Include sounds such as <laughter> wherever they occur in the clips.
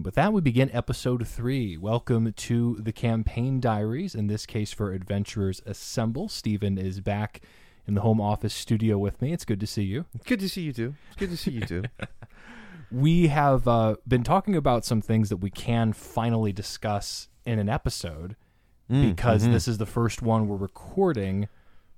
And with that, we begin episode three. Welcome to the campaign diaries. In this case, for Adventurers Assemble. Stephen is back in the home office studio with me. It's good to see you. Good to see you too. It's good to see you too. <laughs> We have uh, been talking about some things that we can finally discuss in an episode Mm, because mhm. this is the first one we're recording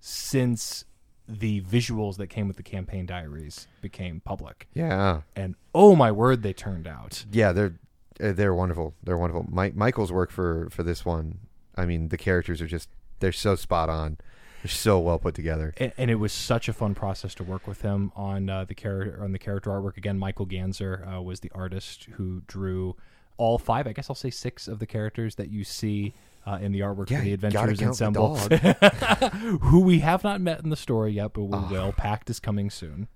since the visuals that came with the campaign diaries became public. yeah, And oh my word, they turned out. yeah, they're they're wonderful. They're wonderful. Mike Michael's work for for this one. I mean, the characters are just they're so spot on. They're so well put together. and, and it was such a fun process to work with him on uh, the character on the character artwork. Again, Michael Ganzer uh, was the artist who drew all five. I guess I'll say six of the characters that you see uh, in the artwork Yeah, for the Adventurers Assemble, <laughs> who we have not met in the story yet, but we Ah. will. Pact is coming soon.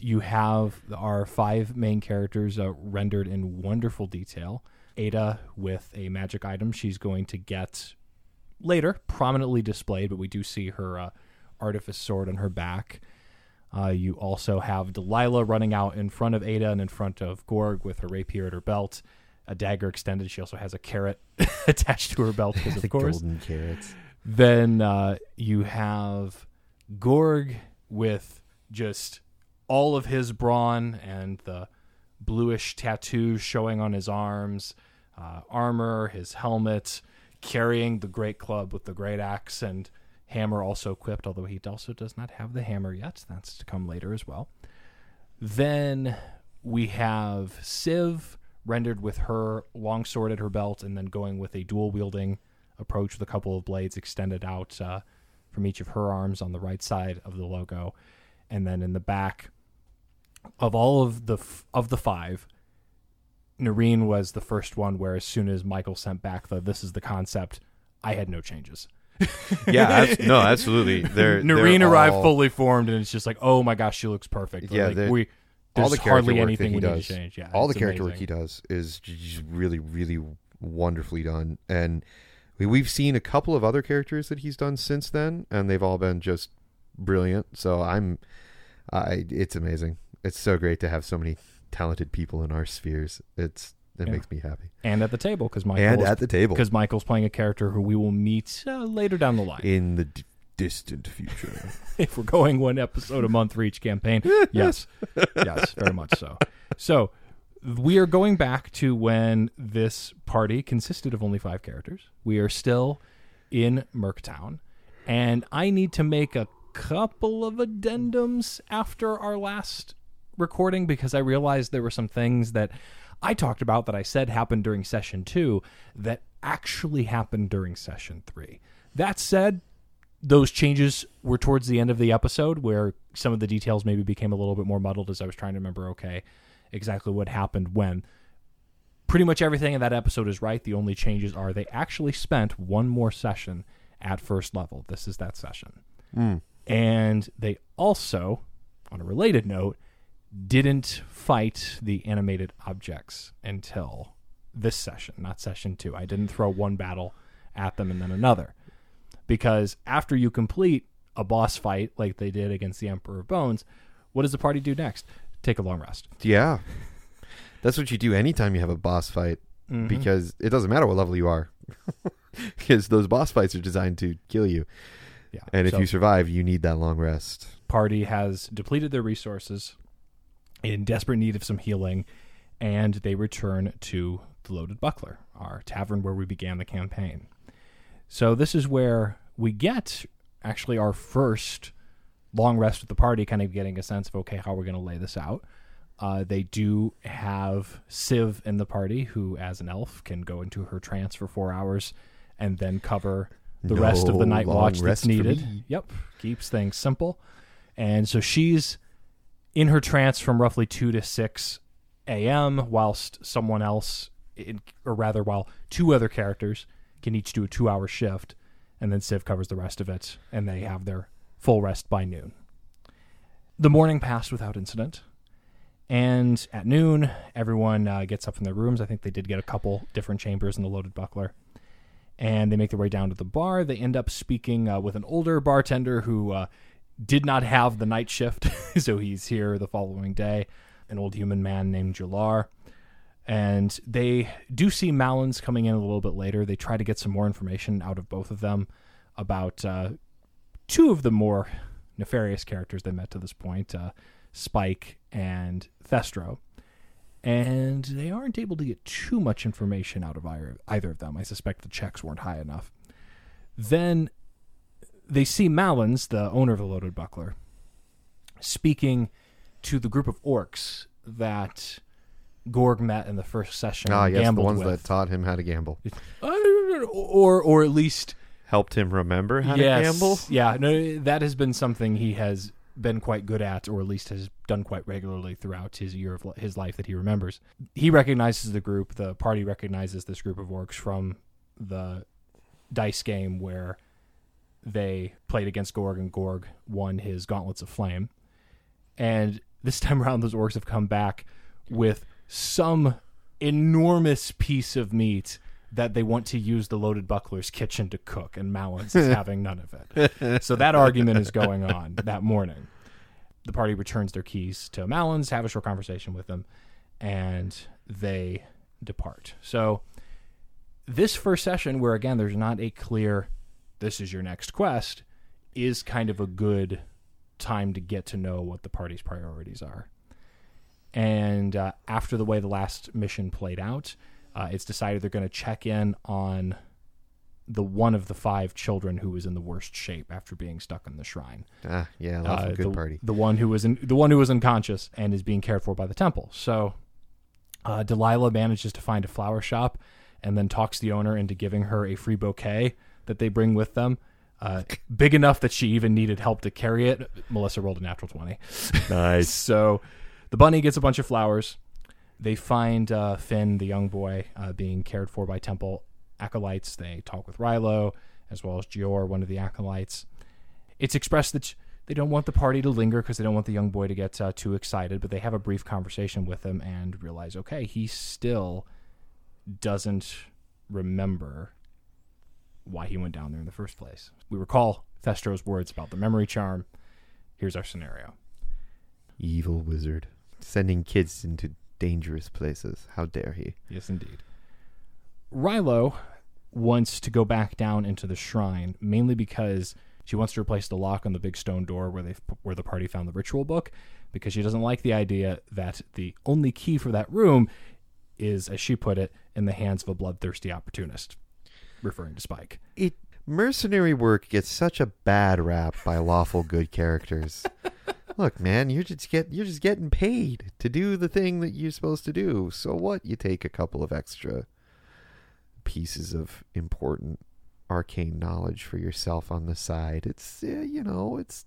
You have our five main characters uh, rendered in wonderful detail. Ada with a magic item she's going to get later, prominently displayed, but we do see her uh, artifice sword on her back. Uh, you also have Delilah running out in front of Ada and in front of Gorg with her rapier at her belt, a dagger extended. She also has a carrot <laughs> attached to her belt <laughs> because, the of course. golden carrots. Then uh, you have Gorg with just all of his brawn and the bluish tattoos showing on his arms, uh, armor, his helmet, carrying the great club with the great axe and hammer also equipped, although he also does not have the hammer yet. That's to come later as well. Then we have Siv rendered with her longsword at her belt and then going with a dual wielding approach with a couple of blades extended out uh, from each of her arms on the right side of the logo. And then in the back of all of the f- of the five, Noreen was the first one where as soon as Michael sent back the this is the concept, I had no changes. <laughs> Yeah, abs- no, absolutely. They're Noreen they're arrived all- fully formed, and it's just like, oh my gosh, she looks perfect. Yeah, like, we all there's the hardly anything he we does. need to change. Yeah, all the character work he does is just really, really wonderfully done. And we, we've seen a couple of other characters that he's done since then, and they've all been just brilliant. So I'm, I, it's amazing. It's so great to have so many talented people in our spheres. It's it Yeah. makes me happy. and at the table because Michael and at the table because Michael's playing a character who we will meet uh, later down the line. in the d- distant future. <laughs> if we're going one episode a month for each campaign, <laughs> yes, yes, very much so. So we are going back to when this party consisted of only five characters. We are still in Merktown, and I need to make a couple of addendums after our last recording because I realized there were some things that I talked about that I said happened during session two that actually happened during session three. That said, those changes were towards the end of the episode where some of the details maybe became a little bit more muddled as I was trying to remember, okay, exactly what happened when. Pretty much everything in that episode is right. The only changes are they actually spent one more session at first level. This is that session. Mm. And they also, on a related note, didn't fight the animated objects until this session, not session two. I didn't throw one battle at them and then another. Because after you complete a boss fight like they did against the Emperor of Bones, what does the party do next? Take a long rest. Yeah, that's what you do anytime you have a boss fight. Mhm. because it doesn't matter what level you are <laughs> because those boss fights are designed to kill you yeah. and if So you survive you need that long rest party has depleted their resources in desperate need of some healing and they return to the loaded buckler our tavern where we began the campaign so this is where we get actually our first long rest with the party kind of getting a sense of okay how we're going to lay this out uh, they do have Civ in the party, who, as an elf, can go into her trance for four hours and then cover the rest of the night watch that's needed. Yep, keeps things simple. And so she's in her trance from roughly 2 to 6 a.m., whilst someone else, in, or rather, while two other characters can each do a two hour shift, and then Civ covers the rest of it, and they have their full rest by noon. The morning passed without incident. And at noon, everyone uh, gets up from their rooms. I think they did get a couple different chambers in the loaded buckler. And they make their way down to the bar. They end up speaking uh, with an older bartender who uh, did not have the night shift, <laughs> so he's here the following day. An old human man named Jalar. And they do see Malins coming in a little bit later. They try to get some more information out of both of them about uh, two of the more nefarious characters they met to this point uh, Spike and Thestro. And they aren't able to get too much information out of either, either of them. I suspect the checks weren't high enough. Then they see Malins, the owner of the loaded buckler, speaking to the group of orcs that Gorg met in the first session. Ah, yes, the ones with. that taught him how to gamble, <laughs> or or at least helped him remember how yes, to gamble. Yeah, no, that has been something he has been quite good at, or at least has done quite regularly throughout his year of his life that he remembers. He recognizes the group. The party recognizes this group of orcs from the dice game where they played against Gorg, and Gorg won his Gauntlets of Flame. And this <laughs> time around, those orcs have come back with some enormous piece of meat that they want to use the loaded buckler's kitchen to cook, and Malins is <laughs> having none of it. So that argument is going on <laughs> that morning. The party returns their keys to Malins, have a short conversation with them, and they depart. So this first session, where again there's not a clear "this is your next quest," is kind of a good time to get to know what the party's priorities are. And uh, after the way the last mission played out, uh, it's decided they're going to check in on the one of the five children who was in the worst shape after being stuck in the shrine. Ah, yeah, Uh, good the, party. The one who was in the one who was unconscious and is being cared for by the temple. So uh, Delilah manages to find a flower shop and then talks the owner into giving her a free bouquet that they bring with them. Uh, big enough that she even needed help to carry it. Melissa rolled a natural twenty. <laughs> Nice. So the bunny gets a bunch of flowers. They find uh, Finn, the young boy, uh, being cared for by temple acolytes. They talk with Rilo, as well as Gior, one of the acolytes. It's expressed that they don't want the party to linger because they don't want the young boy to get uh, too excited, but they have a brief conversation with him and realize, okay, he still doesn't remember why he went down there in the first place. We recall Thestro's words about the memory charm. Here's our scenario. Evil wizard. Sending kids into dangerous places. How dare he? Yes, indeed. Rilo wants to go back down into the shrine mainly because she wants to replace the lock on the big stone door where they where the party found the ritual book because she doesn't like the idea that the only key for that room is as she put it in the hands of a bloodthirsty opportunist referring to Spike. It mercenary work gets such a bad rap by lawful good characters. <laughs> Look, man, you're just get you're just getting paid to do the thing that you're supposed to do. So what? You take a couple of extra pieces of important arcane knowledge for yourself on the side. It's uh, you know, it's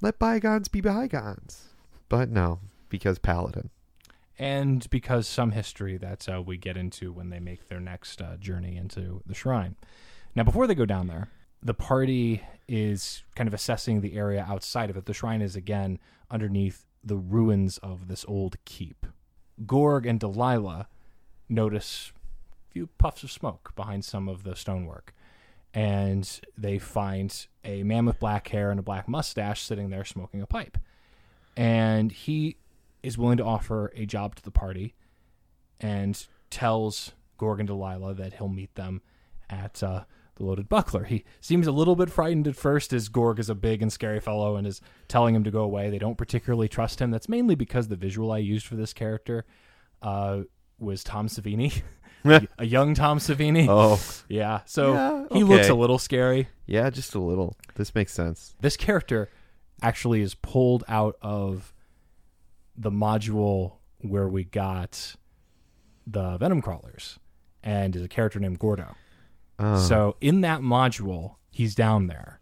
let bygones be bygones. But no, because paladin. And because some history that uh, we get into when they make their next uh, journey into the shrine. Now, before they go down there, the party is kind of assessing the area outside of it. The shrine is again underneath the ruins of this old keep. Gorg and Delilah notice a few puffs of smoke behind some of the stonework. And they find a man with black hair and a black mustache sitting there smoking a pipe. And he is willing to offer a job to the party and tells Gorgon and Delilah that he'll meet them at uh, the Loaded Buckler. He seems a little bit frightened at first as Gorg is a big and scary fellow and is telling him to go away. They don't particularly trust him. That's mainly because the visual I used for this character uh, was Tom Savini, <laughs> a young Tom Savini. Oh, Yeah, so Yeah, he looks a little scary. yeah, just a little. This makes sense. This character actually is pulled out of the module where we got the Venom crawlers and is a character named Gordo. Oh. So in that module, he's down there.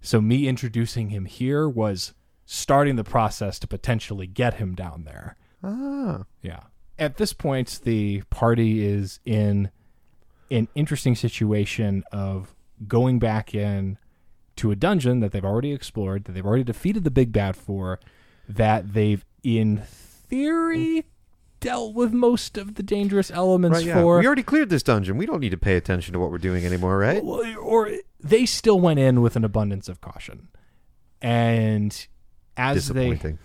So me introducing him here was starting the process to potentially get him down there. ah, Yeah. At this point, the party is in an interesting situation of going back in to a dungeon that they've already explored, that they've already defeated the big bad for, that they've in theory dealt with most of the dangerous elements right. Yeah. for. We already cleared this dungeon. We don't need to pay attention to what we're doing anymore, right? or, or they still went in with an abundance of caution. And as they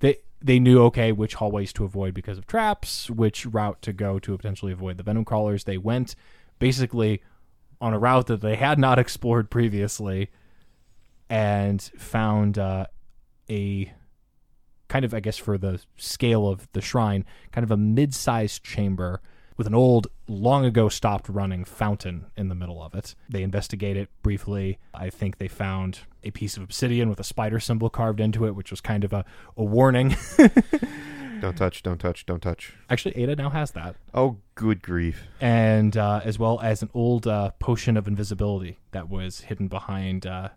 they they knew okay which hallways to avoid because of traps, which route to go to potentially avoid the venom crawlers. They went basically on a route that they had not <laughs> explored previously, and found uh, a kind of I guess for the scale of the shrine, kind of a mid-sized chamber with an old, long ago stopped running fountain in the middle of it. They investigate it briefly. I think they found a piece of obsidian with a spider symbol carved into it, which was kind of a, a warning. <laughs> Don't touch, don't touch, don't touch. Actually, Ada now has that. Oh, good grief. And uh, as well as an old uh, potion of invisibility that was hidden behind uh,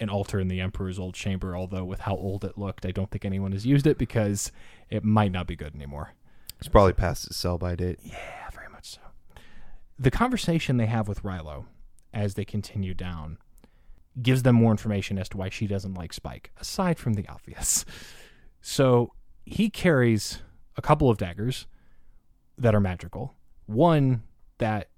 an altar in the Emperor's old chamber. Although, with how old it looked, I don't think anyone has used it because it might not be good anymore. It's probably past its sell by date. Yeah, very much so. The conversation they have with Rilo as they continue down gives them more information as to why she doesn't like Spike, aside from the obvious. So he carries a couple of daggers that are magical. One that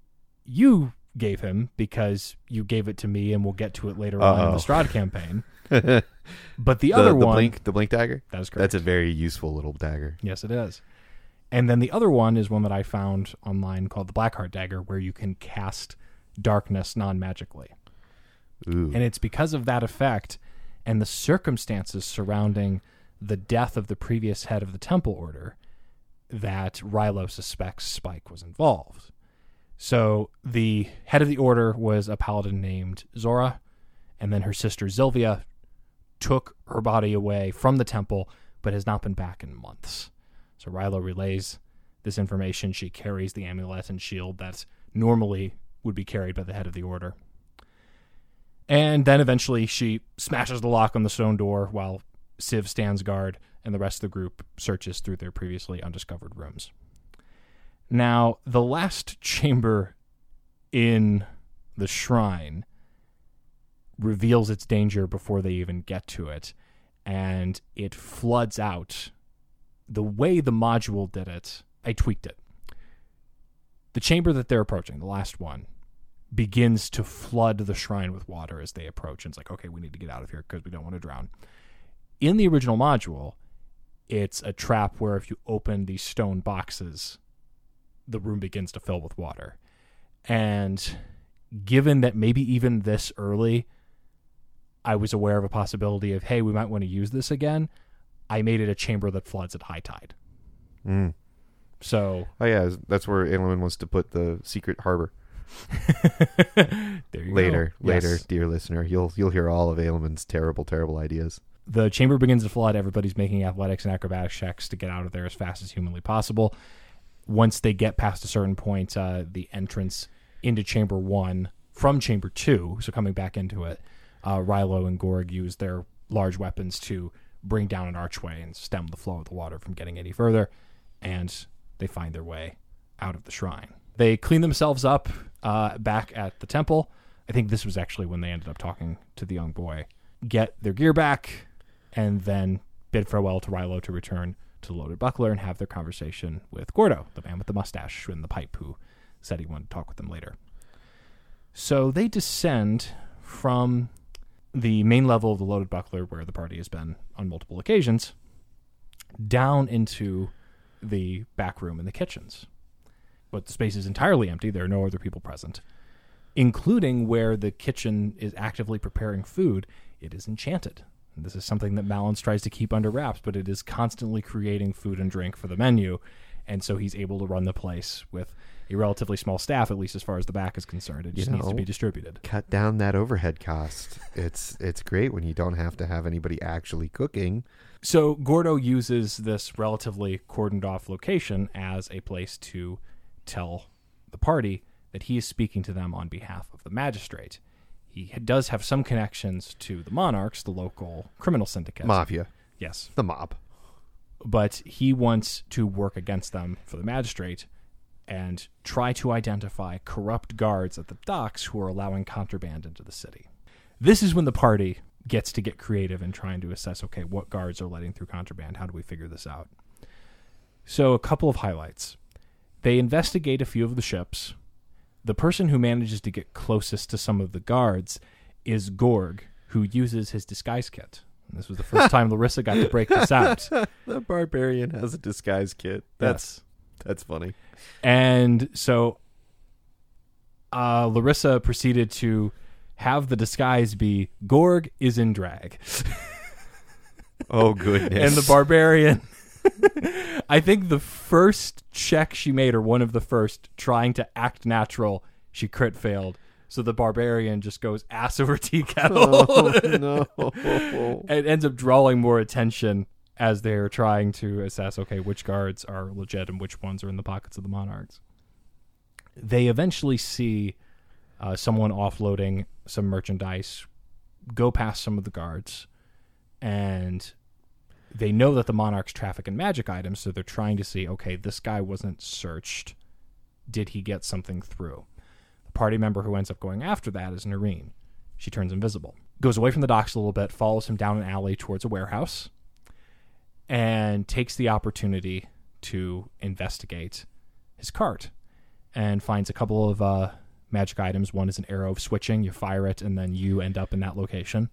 you gave him because you gave it to me, and we'll get to it later on in the Strahd campaign. <laughs> But the other the one, blink, the blink dagger. that is correct. That's a very useful little dagger. Yes, it is. And then the other one is one that I found online called the Blackheart Dagger, where you can cast darkness non magically. Ooh, And it's because of that effect and the circumstances surrounding the death of the previous head of the Temple Order that Rilo suspects Spike was involved. So the head of the order was a paladin named Zora, and then her sister Zilvia took her body away from the temple, but has not been back in months. So Rilo relays this information. She carries the amulet and shield that normally would be carried by the head of the order. And then eventually she smashes the lock on the stone door while Civ stands guard and the rest of the group searches through their previously undiscovered rooms. Now, the last chamber in the shrine reveals its danger before they even get to it, and it floods out. The way the module did it, I tweaked it. The chamber that they're approaching, the last one, begins to flood the shrine with water as they approach. And it's like, okay, we need to get out of here because we don't want to drown. In the original module, it's a trap where if you open these stone boxes, the room begins to fill with water. And given that maybe even this early, I was aware of a possibility of, hey, we might want to use this again. I made it a chamber that floods at high tide. Mm. So Oh yeah, that's where Aelin wants to put the secret harbor. <laughs> there you later, go. later, Yes. dear listener, you'll you'll hear all of Aelin's terrible, terrible ideas. the chamber begins to flood. Everybody's making athletics and acrobatics checks to get out of there as fast as humanly possible. Once they get past a certain point, uh, the entrance into chamber one from chamber two, so coming back into it, uh, Rilo and Gorg use their large weapons to bring down an archway and stem the flow of the water from getting any further, and they find their way out of the shrine. They clean themselves up uh, back at the temple. I think this was actually when they ended up talking to the young boy. Get their gear back, and then bid farewell to Rilo to return to the Loaded Buckler and have their conversation with Gordo, the man with the mustache and the pipe who said he wanted to talk with them later. So they descend from the main level of the Loaded Buckler, where the party has been on multiple occasions, down into the back room and the kitchens. But the space is entirely empty. There are no other people present, including where the kitchen is actively preparing food. It is enchanted. This is something that Malins tries to keep under wraps, but it is constantly creating food and drink for the menu. And so he's able to run the place with a relatively small staff, at least as far as the back is concerned. It You just needs to be distributed. Cut down that overhead cost. it's it's great when you don't have to have anybody actually cooking. So Gordo uses this relatively cordoned off location as a place to tell the party that he is speaking to them on behalf of the magistrate. He does have some connections to the monarchs, the local criminal syndicate. Mafia, Yes. the mob. But he wants to work against them for the magistrate and try to identify corrupt guards at the docks who are allowing contraband into the city. This is when the party gets to get creative in trying to assess okay, what guards are letting through contraband? How do we figure this out? So, a couple of highlights. They investigate a few of the ships. The person who manages to get closest to some of the guards is Gorg, who uses his disguise kit, This was the <laughs> first time Larissa got to break this out. <laughs> the barbarian has a disguise kit. That's that's funny. And so uh, Larissa proceeded to have the disguise be Gorg is in drag. <laughs> Oh goodness. and the barbarian. <laughs> I think the first check she made, or one of the first, trying to act natural, she crit failed. So the barbarian just goes ass over <laughs> tea kettle. oh, <laughs> no. it ends up drawing more attention as they're trying to assess okay which guards are legit and which ones are in the pockets of the monarchs they eventually see uh, someone offloading some merchandise go past some of the guards and they know that the monarchs traffic in magic items so they're trying to see okay this guy wasn't searched did he get something through the party member who ends up going after that is Noreen. she turns invisible goes away from the docks a little bit follows him down an alley towards a warehouse and takes the opportunity to investigate his cart and finds a couple of uh, magic items. One is an arrow of switching. You fire it, and then you end up in that location.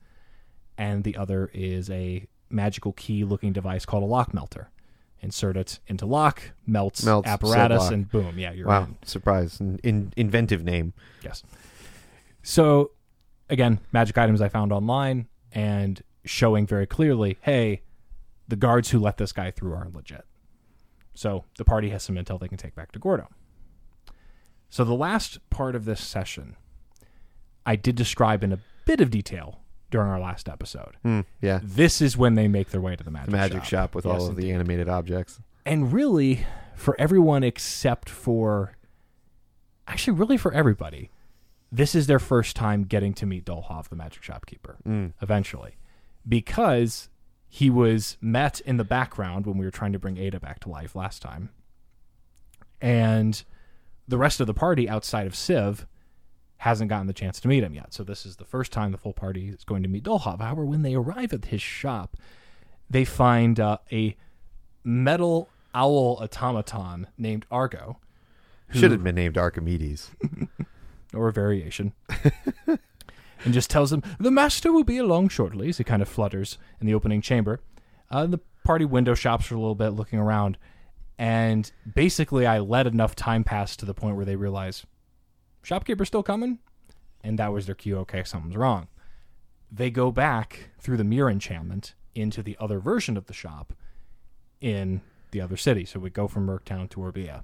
And the other is a magical key looking device called a lock melter. Insert it into lock, melts, Melts, apparatus, lock. and boom, yeah, you're Wow, in. surprise. In, in, inventive name. Yes. So, again, magic items I found online and showing very clearly, hey, the guards who let this guy through are legit. So the party has some intel they can take back to Gordo. So the last part of this session, I did describe in a bit of detail during our last episode. Hmm, yeah. This is when they make their way to the magic, The magic shop, with Yes, all of the animated objects. and really for everyone except for actually really for everybody this is their first time getting to meet dolhov the magic shopkeeper Mm. eventually because he was met in the background when we were trying to bring ada back to life last time and the rest of the party outside of civ hasn't gotten the chance to meet him yet so this is the first time the full party is going to meet dolhov however when they arrive at his shop they find uh, a metal owl automaton named Argo, Should have been named Archimedes. <laughs> or a variation, <laughs> and just tells him, The master will be along shortly as he kind of flutters in the opening chamber. Uh, the party window shops for a little bit, looking around, and basically I let enough time pass to the point where they realize, Shopkeeper's still coming? And that was their cue, okay, something's wrong. They go back through the mirror enchantment into the other version of the shop in the other city. So we go from Merktown to Orbia.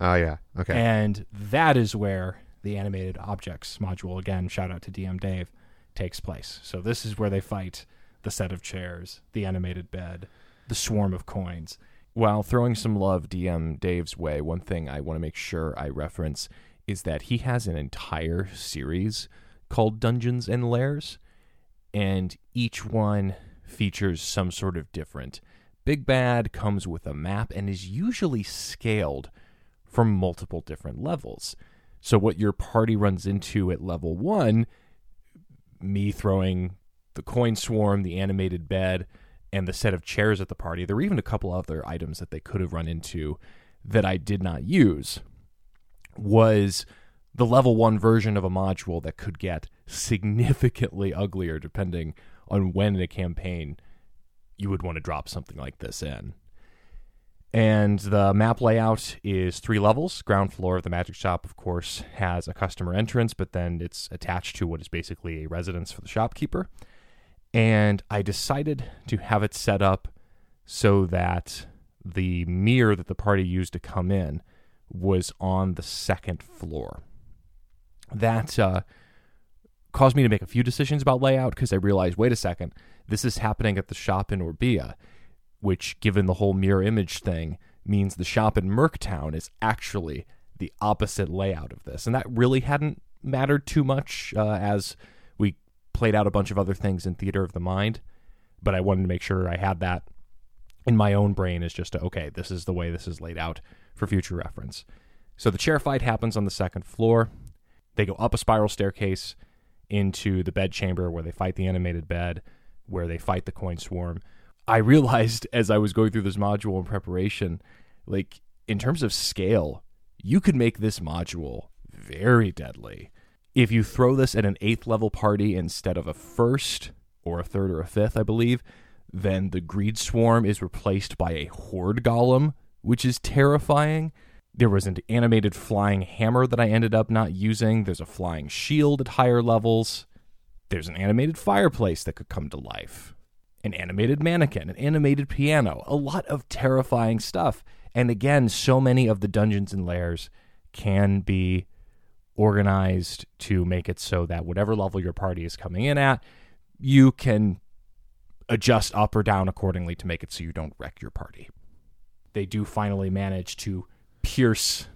Oh, yeah. Okay. And that is where the animated objects module, again, shout out to DM Dave, takes place. So this is where they fight the set of chairs, the animated bed, the swarm of coins. While throwing some love DM Dave's way, one thing I want to make sure I reference is that he has an entire series called Dungeons and Lairs, and each one features some sort of different. Big Bad comes with a map and is usually scaled from multiple different levels. So, what your party runs into at level one, me throwing the coin swarm, the animated bed, and the set of chairs at the party. There were even a couple other items that they could have run into that I did not use. Was the level one version of a module that could get significantly <laughs> uglier depending on when in a campaign you would want to drop something like this in. And the map layout is three levels. Ground floor of the magic shop, of course, has a customer entrance, but then it's attached to what is basically a residence for the shopkeeper. And I decided to have it set up so that the mirror that the party used to come in was on the second floor. That uh, caused me to make a few decisions about layout because I realized wait a second, this is happening at the shop in Orbia which, given the whole mirror image thing, means the shop in Merktown is actually the opposite layout of this. And that really hadn't mattered too much uh, as we played out a bunch of other things in Theater of the Mind. But I wanted to make sure I had that in my own brain as just, okay, this is the way this is laid out for future reference. So the chair fight happens on the second floor. They go up a spiral staircase into the bed chamber where they fight the animated bed, where they fight the coin swarm. I <laughs> realized as I was going through this module in preparation, like in terms of scale, you could make this module very deadly. If you throw this at an eighth level party instead of a first or a third or a fifth, I believe, then the Greed Swarm is replaced by a Horde Golem, which is terrifying. There was an animated flying hammer that I ended up not using. There's a flying shield at higher levels. There's an animated fireplace that could come to life, an animated mannequin, an animated piano, a lot of terrifying stuff. And again, so many of the dungeons and lairs can be organized to make it so that whatever level your party is coming in at, you can adjust up or down accordingly to make it so you don't wreck your party. They do finally manage to pierce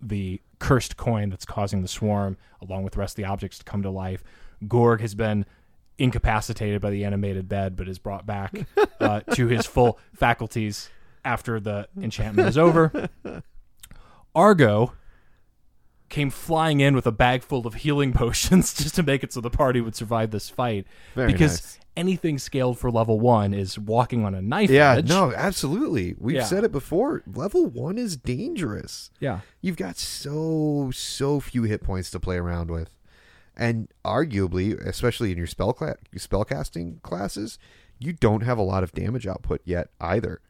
the cursed coin that's causing the swarm, along with the rest of the objects, to come to life. Gorg has been incapacitated by the animated bed, but is brought back <laughs> uh, to his full faculties after the enchantment is over. <laughs> Argo came flying in with a bag full of healing <laughs> potions just to make it so the party would survive this fight. Very because nice. anything scaled for level one is walking on a knife Yeah, edge. no, absolutely. We've Yeah. said it before. Level one is dangerous. Yeah. You've got so so few hit points to play around with, and arguably, especially in your spell cla- spellcasting classes, you don't have a lot of damage output yet either.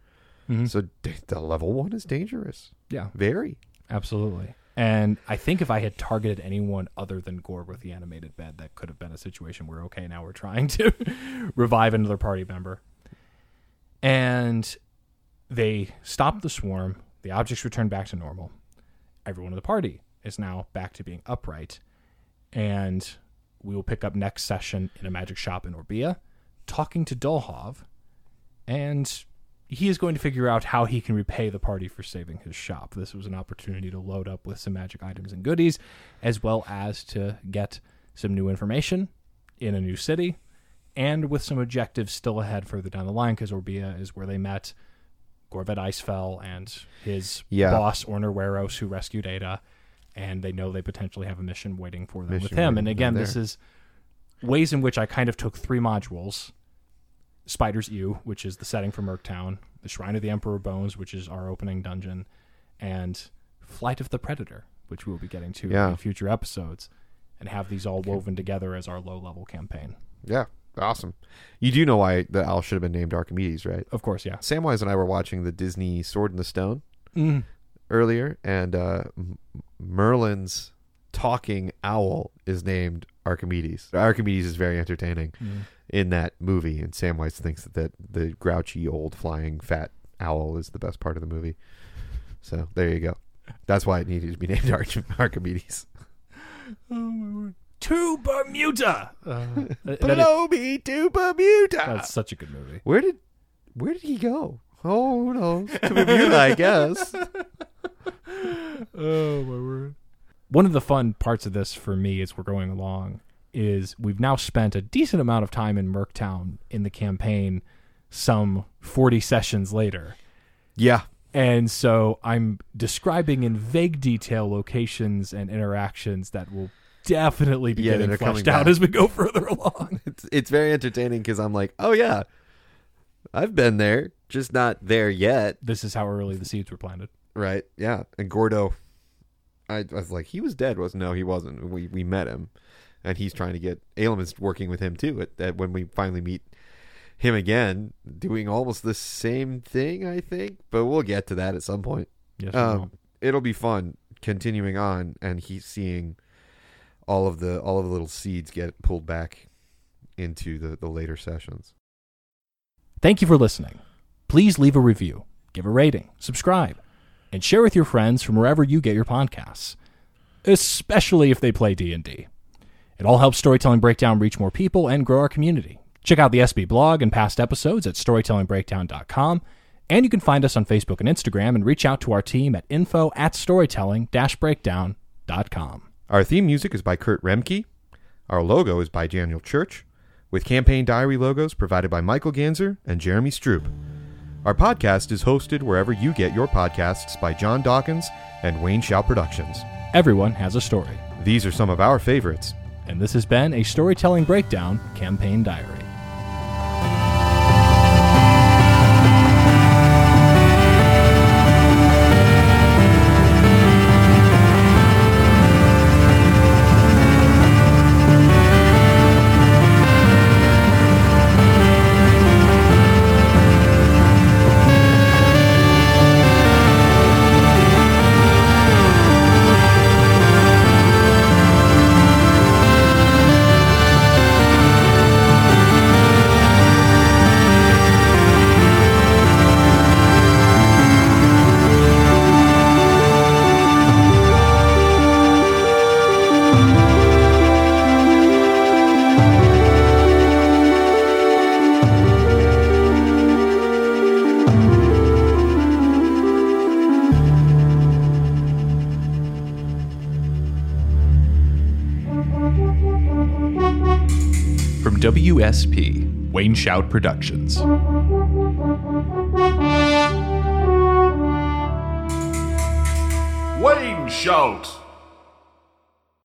Mhm. So d- the level one is dangerous. Yeah. Very. Absolutely. And I think if I had targeted anyone other than Gorg with the animated bed, that could have been a situation where, okay, now we're trying to <laughs> revive another party member. And they stop the swarm. The objects return back to normal. Everyone in the party is now back to being upright. And we will pick up next session in a magic shop in Orbia, talking to Dolhov. And he is going to figure out how he can repay the party for saving his shop. This was an opportunity to load up with some magic items and goodies, as well as to get some new information in a new city, and with some objectives still ahead further down the line, because Orbia is where they met Gorvet Icefell and his Yeah. boss, Orner Weros, who rescued Ada, and they know they potentially have a mission waiting for them with him. And again, this is ways in which I kind of took three modules Spider's Ewe, which is the setting for Merktown, the Shrine of the Emperor Bones, which is our opening dungeon, and Flight of the Predator, which we will be getting to Yeah. in future episodes, and have these all woven together as our low level campaign. Yeah. Awesome. You do know why the owl should have been named Archimedes, right? Of course, yeah. Samwise and I were watching the Disney Sword in the Stone Mm. earlier, and uh, Merlin's talking owl is named Archimedes. Archimedes is very entertaining Mm. in that movie, and Samwise thinks that, that the grouchy old flying fat owl is the best part of the movie. So there you go. That's why it needed to be <laughs> named Arch- Archimedes. <laughs> To Bermuda. <laughs> Uh, that- that is- Blow me to Bermuda. that's such a good movie. Where did where did he go? Oh, no. To Bermuda, I guess. Oh my word! One of the fun parts of this for me as we're going along is we've now spent a decent amount of time in Merktown in the campaign, some forty sessions later. Yeah, And so I'm describing in vague detail locations and interactions that will definitely be Yeah, getting fleshed out back. as we go <laughs> further along. <laughs> it's it's very entertaining because I'm like, oh yeah, I've been there, just not there yet, this is how early the seeds were planted. right? Yeah, and Gordo, I, I was like, he was dead, wasn't? No, he wasn't. We we met him, and he's trying to get Alem is working with him too. At, at when we finally meet him again, doing almost the same thing, I think. But we'll get to that at some point. Yes, um, it'll be fun continuing on and he's seeing all of the all of the little seeds get pulled back into the the later sessions Thank you for listening. Please leave a review, give a rating, subscribe, and share with your friends from wherever you get your podcasts, especially if they play D&D. It all helps Storytelling Breakdown reach more people and grow our community. Check out the SB blog and past episodes at storytellingbreakdown.com, and you can find us on Facebook and Instagram and reach out to our team at info at storytelling-breakdown.com. our theme music is by Kurt Remke our logo is by Daniel Church with campaign diary logos provided by Michael Ganzer and Jeremy Stroop our podcast is hosted wherever you get your podcasts by John Dawkins and Wayne Shaw Productions. Everyone has a story, these are some of our favorites. And this has been a Storytelling Breakdown campaign diary. Shout Productions. Wayne Shout!